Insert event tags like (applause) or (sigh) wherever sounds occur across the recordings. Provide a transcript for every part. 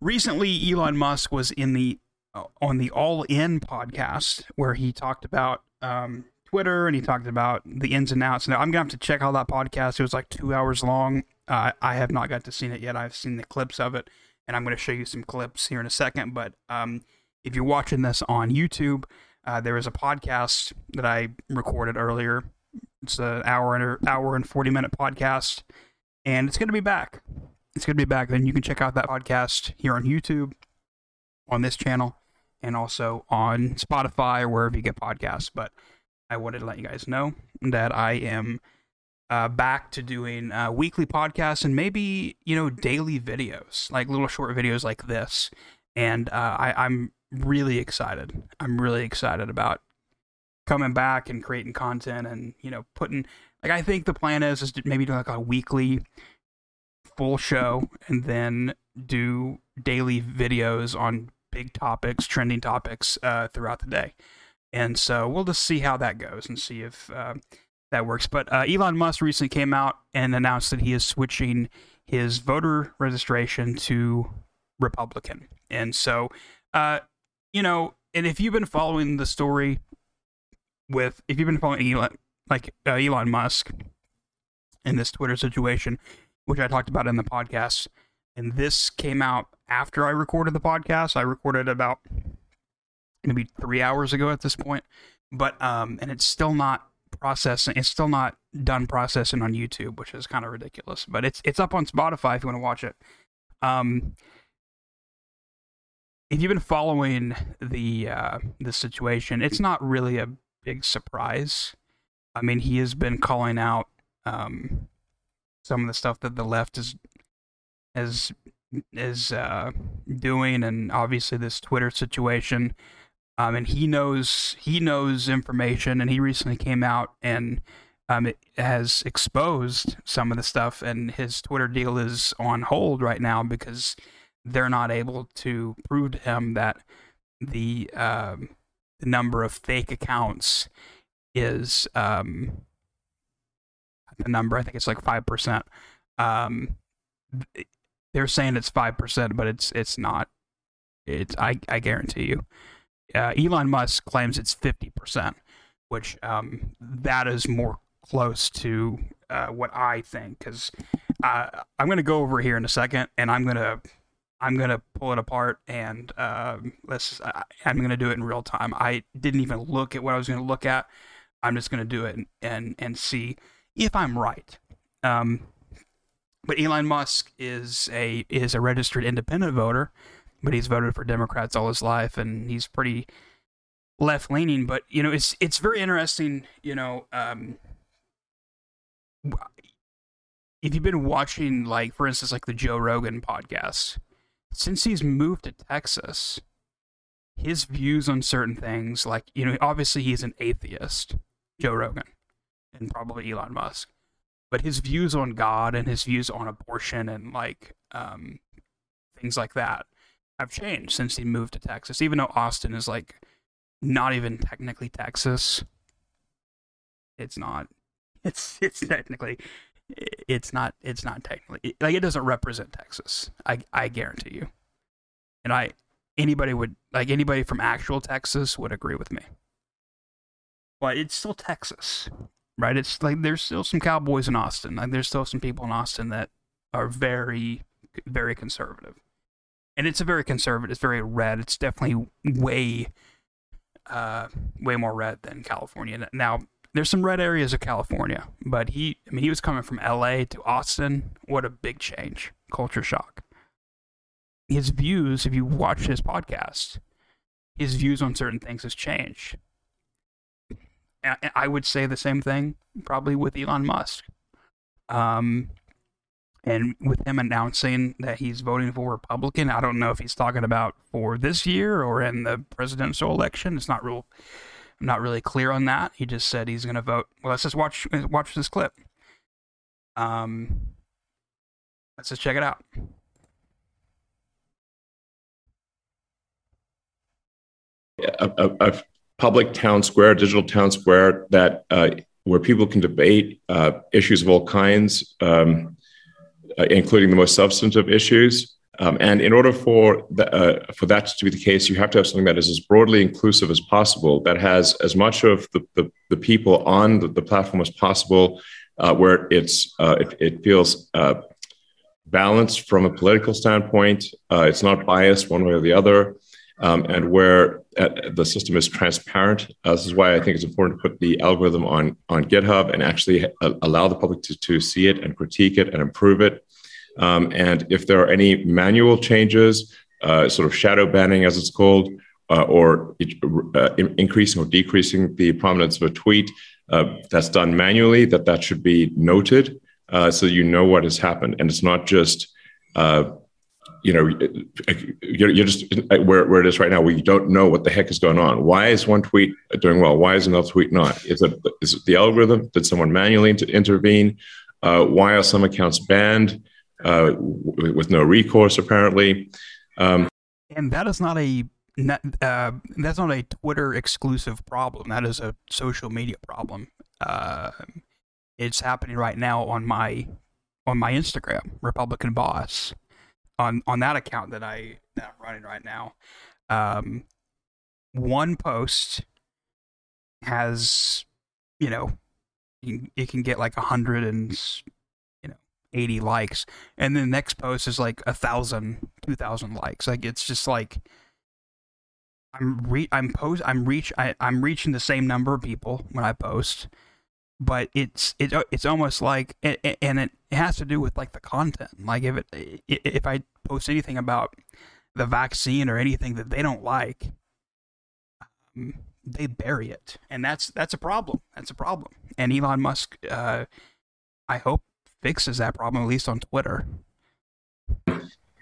recently Elon Musk was in the uh, on the All In podcast where he talked about um, Twitter and he talked about the ins and outs. Now I'm gonna have to check out that podcast. It was like two hours long. Uh, I have not got to see it yet. I've seen the clips of it, and I'm to show you some clips here in a second. But um, if you're watching this on YouTube, uh, there is a podcast that I recorded earlier. It's an hour and hour and 40 minute podcast, and it's to be back. It's going to be back. Then you can check out that podcast here on YouTube, on this channel, and also on Spotify or wherever you get podcasts. But I wanted to let you guys know that I am uh, back to doing uh, weekly podcasts and maybe you know daily videos, like little short videos like this. And uh, I, I'm really excited. I'm really excited about coming back and creating content and you know putting like I think the plan is is maybe do like a weekly full show and then do daily videos on big topics, trending topics uh, throughout the day. And so we'll just see how that goes and see if uh, that works. But uh, Elon Musk recently came out and announced that he is switching his voter registration to Republican. And so, uh, you know, and if you've been following the story with, if you've been following Elon, like uh, Elon Musk in this Twitter situation, which I talked about in the podcast, and this came out after I recorded the podcast. I recorded about maybe three hours ago at this point, but um, and it's still not processing. It's still not done processing on YouTube, which is kind of ridiculous. But it's it's up on Spotify if you want to watch it. Um, if you've been following the uh, the situation, it's not really a big surprise. I mean, he has been calling out um, some of the stuff that the left is is is uh, doing, and obviously this Twitter situation. Um, and he knows he knows information, and he recently came out and um, has exposed some of the stuff, and his Twitter deal is on hold right now because they're not able to prove to him that the um, the number of fake accounts is um, the number. I think it's like five percent. Um, they're saying it's five percent, but it's it's not. It's I I guarantee you uh, Elon Musk claims it's 50%, which um, that is more close to uh, what I think. Because uh, I'm going to go over here in a second, and I'm going to I'm to pull it apart, and um, let's. I'm going to do it in real time. I didn't even look at what I was going to look at. I'm just going to do it and, and and see if I'm right. Um, but Elon Musk is a is a registered independent voter but he's voted for Democrats all his life, and he's pretty left leaning. But you know, it's it's very interesting. You know, um, if you've been watching, like for instance, like the Joe Rogan podcast, since he's moved to Texas, his views on certain things, like you know, obviously he's an atheist, Joe Rogan, and probably Elon Musk, but his views on God and his views on abortion and like um, things like that have changed since he moved to Texas. Even though Austin is like not even technically Texas, it's not. (laughs) It's it's technically it's not it's not technically like it doesn't represent Texas. I I guarantee you. And I anybody would like anybody from actual Texas would agree with me. But it's still Texas, right? It's like there's still some cowboys in Austin. Like there's still some people in Austin that are very very conservative and it's a very conservative. It's very red. It's definitely way, uh, way more red than California. Now, there's some red areas of California, but he, I mean, he was coming from L.A. to Austin. What a big change, culture shock. His views, if you watch his podcast, his views on certain things has changed. I would say the same thing probably with Elon Musk. Um, and with him announcing that he's voting for Republican, I don't know if he's talking about for this year or in the presidential election. It's not real. I'm not really clear on that. He just said he's going to vote. Well, let's just watch watch this clip. Um, let's just check it out. A public town square, digital town square that uh, where people can debate uh, issues of all kinds. Um, uh, including the most substantive issues. Um, and in order for the, uh, for that to be the case, you have to have something that is as broadly inclusive as possible, that has as much of the, the, the people on the, the, platform as possible, uh, where it's it, it, feels balanced from a political standpoint. It's not biased one way or the other, um, and where uh, the system is transparent. this is why I think it's important to put the algorithm on on GitHub and actually allow the public to, to see it and critique it and improve it. Um, and if there are any manual changes, uh, sort of shadow banning, as it's called, uh, or uh, increasing or decreasing the prominence of a tweet uh, that's done manually, that that should be noted uh, so you know what has happened. And it's not just, uh, you know, you're, you're just where, where it is right now, We don't know what the heck is going on. Why is one tweet doing well? Why is another tweet not? Is it, is it the algorithm? Did someone manually intervene? why are some accounts banned? uh, with no recourse, apparently. Um, and that is not a uh, that's not a Twitter exclusive problem. That is a social media problem. Uh, it's happening right now on my on my Instagram, Republican Boss, on on that account that I that I'm running right now. Um, one post has, you know, it can get like a hundred and you know 80 likes and then the next post is like a thousand two thousand likes like it's just like i'm re i'm post i'm reach I, i'm reaching the same number of people when i post but it's it, it's almost like and it has to do with like the content. Like if it if i post anything about the vaccine or anything that they don't like um, they bury it. And that's that's a problem. That's a problem. And elon musk uh, i hope fixes that problem, at least on Twitter.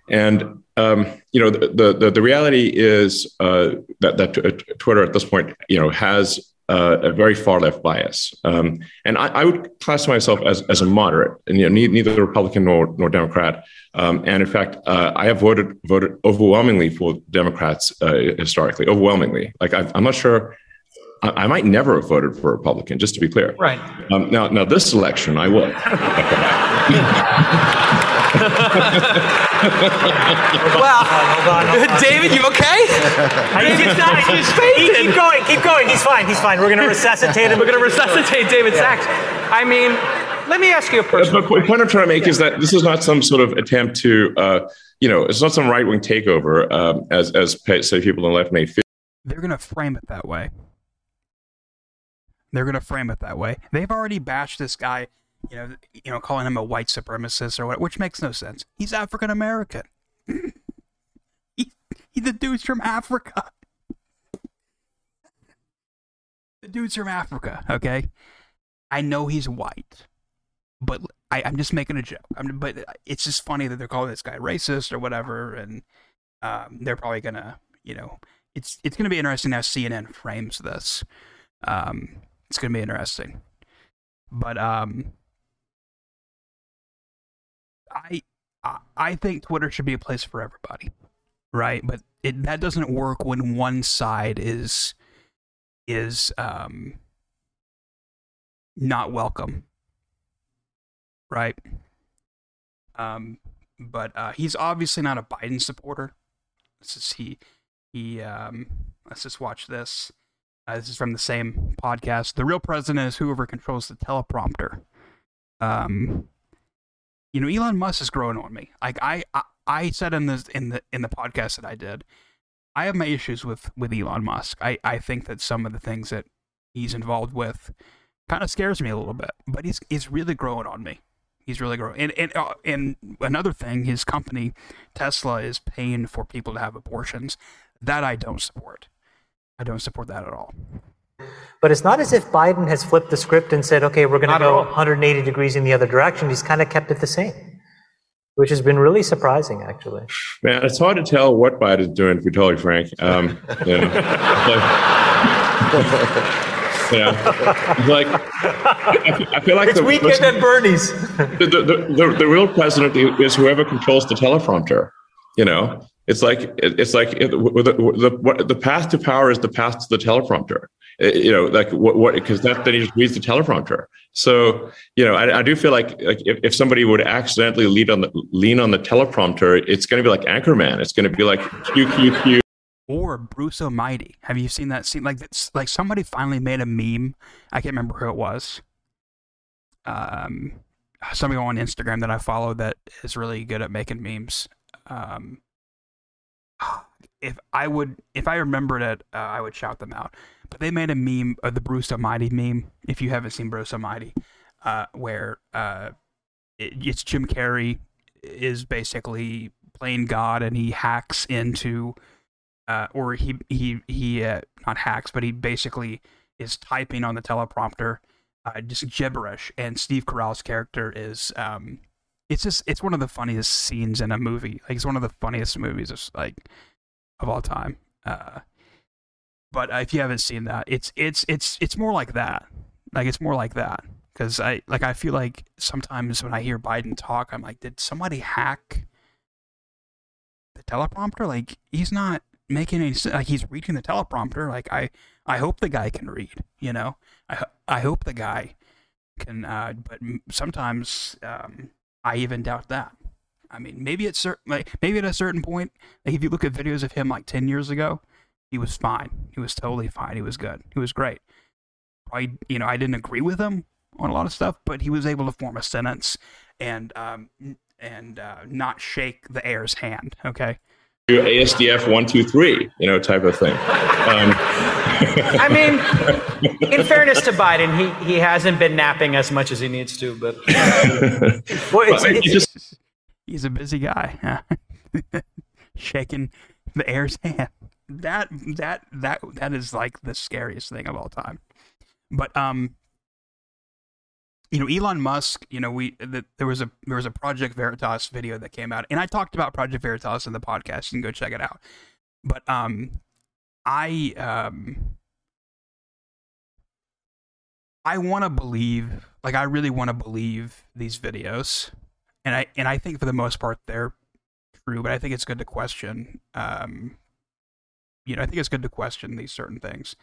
And um, you know, the, the the reality is uh, that that Twitter at this point, you know, has uh, a very far left bias. Um, and I, I, would class myself as, as a moderate, and you know, neither Republican nor nor Democrat. Um, and in fact, uh, I have voted voted overwhelmingly for Democrats uh, historically, overwhelmingly. Like i am not sure I, might never have voted for a Republican, just to be clear. Right. Um, now, now this election, I will. (laughs) well, David, you okay? he's not, he's keep, keep going, keep going. He's fine. He's fine. We're going to resuscitate him. We're going to resuscitate David yeah. Sacks. I mean, let me ask you a personal. The point I'm trying to make yeah. is that this is not some sort of attempt to, uh, you know, it's not some right wing takeover, um, as as say people on the left may feel. They're going to frame it that way. They're going to frame it that way. They've already bashed this guy, you know, you know, calling him a white supremacist or what, which makes no sense. He's African American. (laughs) he, he, the dude's from Africa. The dude's from Africa. Okay, I know he's white, but I, am just making a joke. I'm, but it's just funny that they're calling this guy racist or whatever, and um, they're probably gonna, you know, it's it's gonna be interesting how CNN frames this. Um, it's to be interesting. But um, I I think Twitter should be a place for everybody, right? But it that doesn't work when one side is is um not welcome, right? Um, but uh, he's obviously not a Biden supporter. This is he he um. Let's just watch this. Uh, this is from the same podcast. The real president is whoever controls the teleprompter. Um, you know, Elon Musk is growing on me. Like I, I, I said in the in the in the podcast that I did, I have my issues with with Elon Musk. I I think that some of the things that he's involved with kind of scares me a little bit. But he's he's really growing on me. He's really growing. And and uh, and another thing, his company Tesla is paying for people to have abortions. That I don't support. I don't support that at all. But it's not as if Biden has flipped the script and said, okay, we're going to go 180 degrees in the other direction. He's kind of kept it the same, which has been really surprising, actually. Man, it's hard to tell what Biden's doing, to be totally frank. Um, you know, yeah, like (laughs) I feel like it's the weekend at Bernie's. the, the, the, the real president is whoever controls the teleprompter. You know, it's like it's like the, the, the path to power is the path to the teleprompter. Uh, you know, like what, what, because that, then he just reads the teleprompter. So, you know, I, I do feel like, like if, if somebody would accidentally lean on the, lean on the teleprompter, it's going to be like Anchorman. It's going to be like Q, Q, Q. Or Bruce Almighty. Have you seen that scene? Like, it's, like somebody finally made a meme. I can't remember who it was. Um, somebody on Instagram that I follow that is really good at making memes. Um, if I would, if I remembered it, uh, I would shout them out. But they made a meme of the Bruce Almighty meme. If you haven't seen Bruce Almighty, uh, where uh, it, it's Jim Carrey is basically playing God and he hacks into, uh, or he he he uh, not hacks, but he basically is typing on the teleprompter, uh, just gibberish. And Steve Carell's character is. Um, it's just it's one of the funniest scenes in a movie. Like it's one of the funniest movies. It's like of all time. Uh, but uh, if you haven't seen that, it's it's it's it's more like that. Like it's more like that because I like I feel like sometimes when I hear Biden talk, I'm like, did somebody hack the teleprompter? Like he's not making any sense. Like he's reading the teleprompter. Like I I hope the guy can read. You know, I I hope the guy can. Uh, but sometimes um, I even doubt that. I mean, maybe at certain, like, maybe at a certain point, like if you look at videos of him like ten years ago, he was fine. He was totally fine. He was good. He was great. Probably, you know, I didn't agree with him on a lot of stuff, but he was able to form a sentence and um, and uh, not shake the air's hand. Okay. ASDF one two three, you know, type of thing. Um. I mean, in (laughs) fairness to Biden, he he hasn't been napping as much as he needs to, but well, it's, it's, just, he's a busy guy, (laughs) shaking the air's (laughs) hand. That that that that is like the scariest thing of all time. But um, you know, Elon Musk. You know, we the, there was a there was a Project Veritas video that came out, and I talked about Project Veritas in the podcast. You can go check it out. But um, I um. I want to believe, like I really want to believe these videos and I and I think for the most part they're true, but I think it's good to question. Um, you know, I think it's good to question these certain things.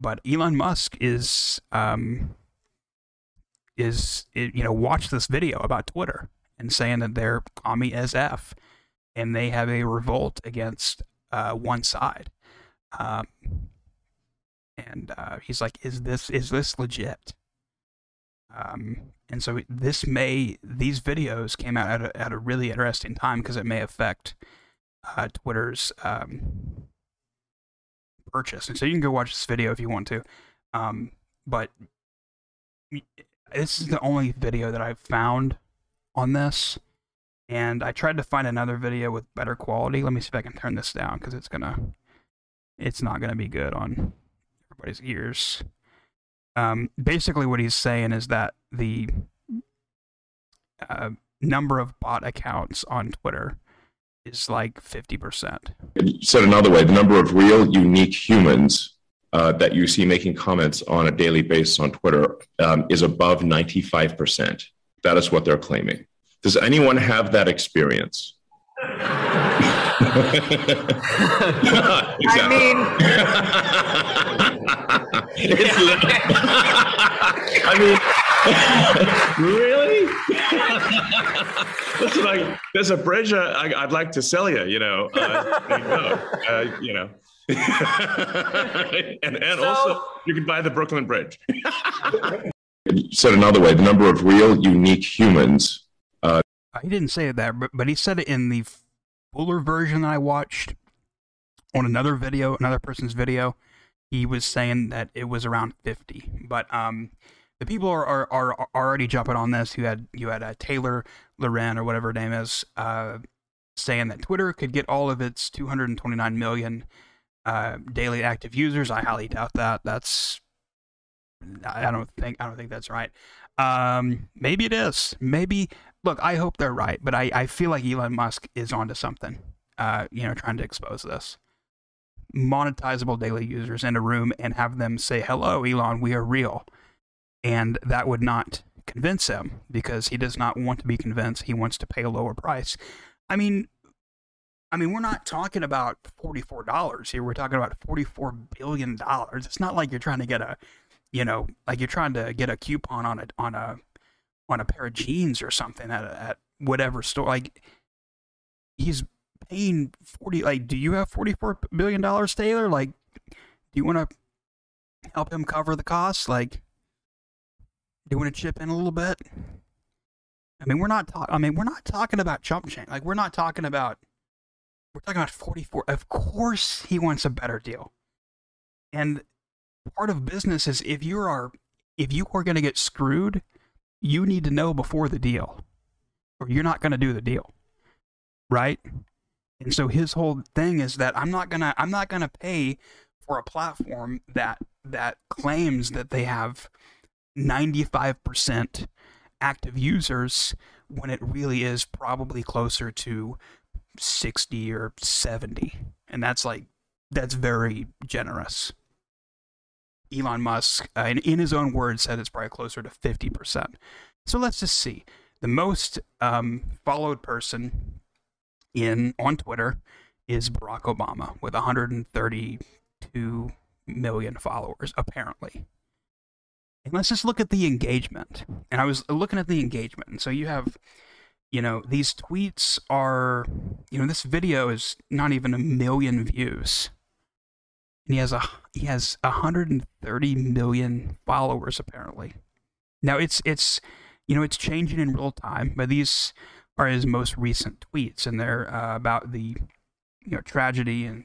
But Elon Musk is um, is you know watch this video about Twitter and saying that they're commie as f, and they have a revolt against uh, one side. Um, and uh, he's like, "Is this is this legit?" Um, and so this may these videos came out at a, at a really interesting time because it may affect uh, Twitter's um, purchase. And so you can go watch this video if you want to. Um, but this is the only video that I've found on this. And I tried to find another video with better quality. Let me see if I can turn this down because it's gonna, it's not gonna be good on everybody's ears. Um, basically, what he's saying is that the uh, number of bot accounts on Twitter is like 50%. Said another way, the number of real, unique humans uh, that you see making comments on a daily basis on Twitter um, is above 95%. That is what they're claiming. Does anyone have that experience? (laughs) I mean, (laughs) (laughs) I mean, (laughs) really? Listen, like, there's a bridge I, would like to sell you. You know, uh, uh, you know, (laughs) and and so, also you can buy the Brooklyn Bridge. (laughs) Said another way, the number of real, unique humans. Uh, he didn't say that, but, but he said it in the fuller version that I watched on another video, another person's video, he was saying that it was around 50. But um, the people are, are, are already jumping on this. You had you had uh, Taylor Loren or whatever her name is uh, saying that Twitter could get all of its 229 million uh, daily active users. I highly doubt that. That's I don't think I don't think that's right. Um, maybe it is. Maybe look. I hope they're right, but I, I feel like Elon Musk is onto something. Uh, you know, trying to expose this monetizable daily users in a room and have them say, "Hello, Elon, we are real," and that would not convince him because he does not want to be convinced. He wants to pay a lower price. I mean, I mean, we're not talking about forty-four dollars here. We're talking about forty-four billion dollars. It's not like you're trying to get a, you know, like you're trying to get a coupon on a on a on a pair of jeans or something at at whatever store. Like he's paying forty. Like, do you have forty-four billion dollars, Taylor? Like, do you want to help him cover the costs? Like, you want to chip in a little bit? I mean, we're not talking. I mean, we're not talking about chump change. Like, we're not talking about. We're talking about forty-four. Of course, he wants a better deal. And part of business is if you are if you are going to get screwed, you need to know before the deal, or you're not going to do the deal, right? And so his whole thing is that I'm not gonna I'm not gonna pay for a platform that that claims that they have 95% active users when it really is probably closer to 60 or 70 and that's like that's very generous. Elon musk uh, in, in his own words said it's probably closer to 50% so let's just see. The most um, followed person in on twitter is barack obama with 132 million followers apparently and let's just look at the engagement. And i was looking at the engagement. And so you have you know these tweets are you know this video is not even a million views. And he has a he has 130 million followers apparently. Now it's it's you know it's changing in real time but these are his most recent tweets. And they're uh, about the you know tragedy in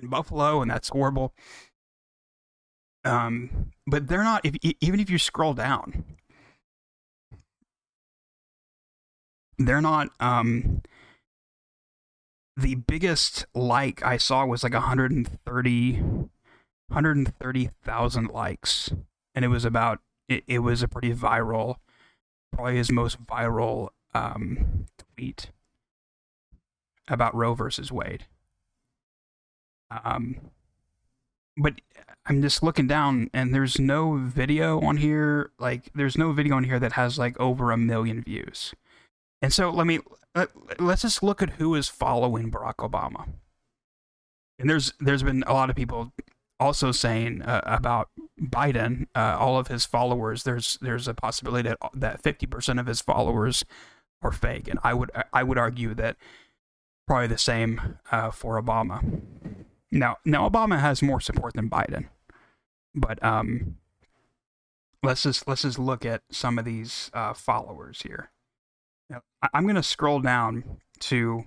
in buffalo and that's horrible um but they're not if even if you scroll down they're not um the biggest like I saw was like 130 130,000 likes. And it was about it, it was a pretty viral probably his most viral um tweet about Roe versus Wade. Um but I'm just looking down and there's no video on here like there's no video on here that has like over a million views and so let me let, us just look at who is following Barack Obama. And there's there's been a lot of people also saying uh, about Biden, uh, all of his followers. There's there's a possibility that that 50% of his followers are fake, and I would I would argue that probably the same uh, for Obama. Now now Obama has more support than Biden, but um, let's just let's just look at some of these uh, followers here. Now, I'm going to scroll down to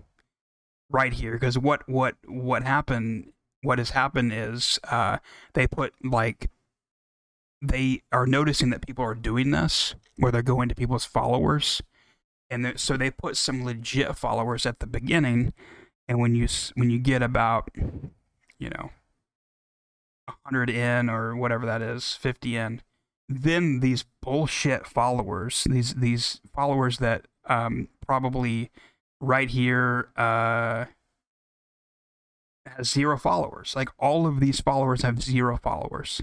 right here because what what what happened what has happened is uh, they put like they are noticing that people are doing this where they're going to people's followers and so they put some legit followers at the beginning and when you when you get about you know 100 in or whatever that is 50 in then these bullshit followers these these followers that um, probably right here uh, has zero followers. Like all of these followers have zero followers,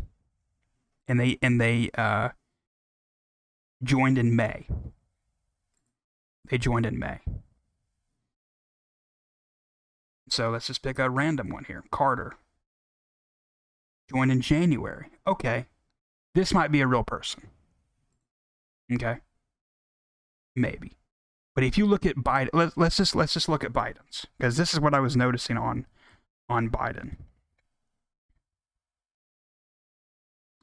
and they and they uh, joined in May. They joined in May. So let's just pick a random one here. Carter joined in January. Okay, this might be a real person. Okay, maybe. But if you look at Biden, let, us just let's just look at Biden's because this is what I was noticing on on Biden.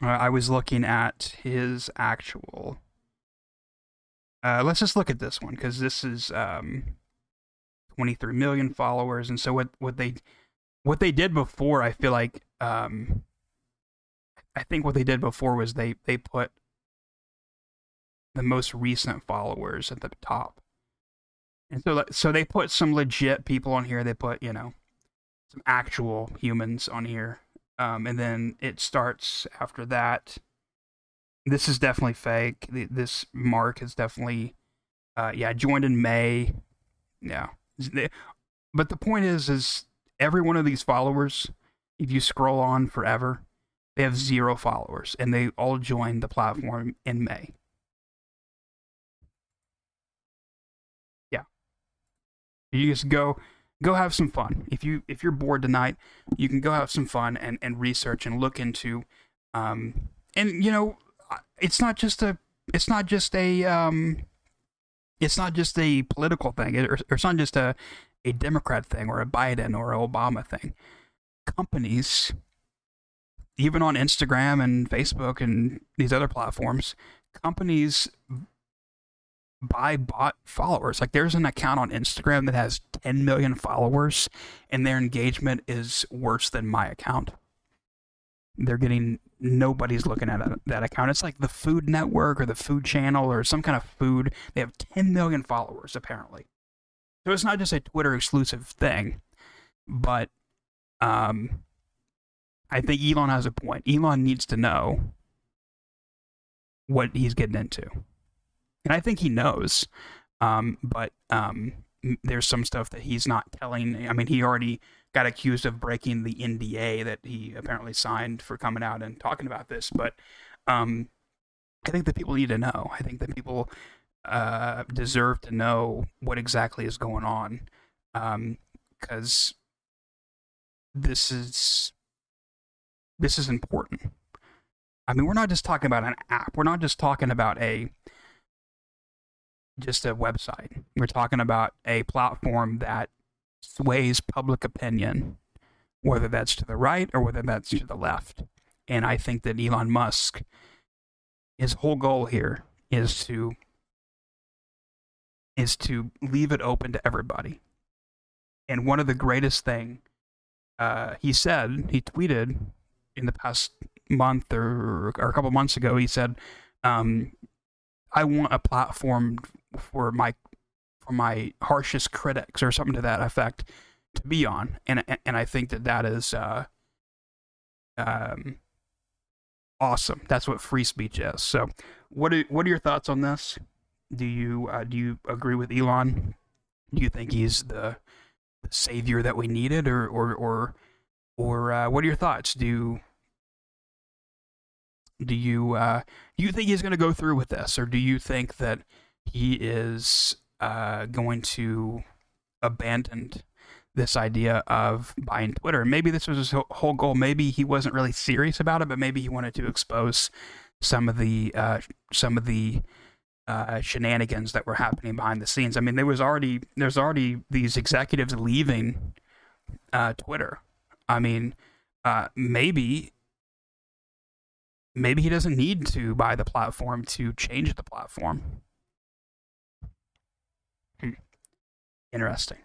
Uh, I was looking at his actual. Uh, let's just look at this one because this is um, 23 million followers, and so what what they what they did before, I feel like um, I think what they did before was they they put the most recent followers at the top. And so, so they put some legit people on here. They put, you know, some actual humans on here. Um, and then it starts after that. This is definitely fake. This mark is definitely, uh, yeah, joined in May. Yeah. But the point is, is every one of these followers, if you scroll on forever, they have zero followers and they all joined the platform in May. Yeah, you just go go have some fun. If you if you're bored tonight, you can go have some fun and and research and look into, um, and you know, it's not just a it's not just a um, it's not just a political thing, or, or it's not just a a Democrat thing or a Biden or Obama thing. Companies, even on Instagram and Facebook and these other platforms, companies buy bot followers. Like there's an account on Instagram that has 10 million followers and their engagement is worse than my account. They're getting nobody's looking at that account. It's like the Food Network or the Food Channel or some kind of food. They have 10 million followers apparently. So it's not just a Twitter exclusive thing, but um, I think Elon has a point. Elon needs to know what he's getting into and I think he knows. Um, but um, there's some stuff that he's not telling. I mean, he already got accused of breaking the NDA that he apparently signed for coming out and talking about this. But um, I think that people need to know. I think that people uh, deserve to know what exactly is going on because um, this is this is important. I mean, we're not just talking about an app. We're not just talking about a just a website. We're talking about a platform that sways public opinion, whether that's to the right or whether that's to the left. And I think that Elon Musk, his whole goal here is to is to leave it open to everybody. And one of the greatest thing uh, he said, he tweeted in the past month or, or a couple months ago, he said, um, I want a platform for my for my harshest critics or something to that effect to be on, and and I think that that is uh, um, awesome. That's what free speech is. So, what are what are your thoughts on this? Do you uh, do you agree with Elon? Do you think he's the, savior that we needed, or or or or uh, what are your thoughts? Do do you uh, do you think he's going to go through with this, or do you think that he is uh, going to abandon this idea of buying Twitter. Maybe this was his whole goal. Maybe he wasn't really serious about it, but maybe he wanted to expose some of the uh, some of the uh, shenanigans that were happening behind the scenes. I mean, there was already there's already these executives leaving uh, Twitter. I mean, uh, maybe maybe he doesn't need to buy the platform to change the platform. Interesting.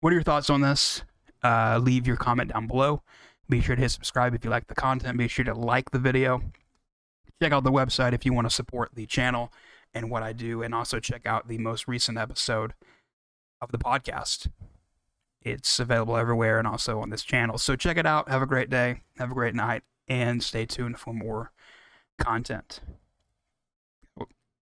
What are your thoughts on this? Uh, leave your comment down below. Be sure to hit subscribe if you like the content. Be sure to like the video. Check out the website if you want to support the channel and what I do, and also check out the most recent episode of the podcast. It's available everywhere and also on this channel. So check it out. Have a great day. Have a great night. And stay tuned for more content.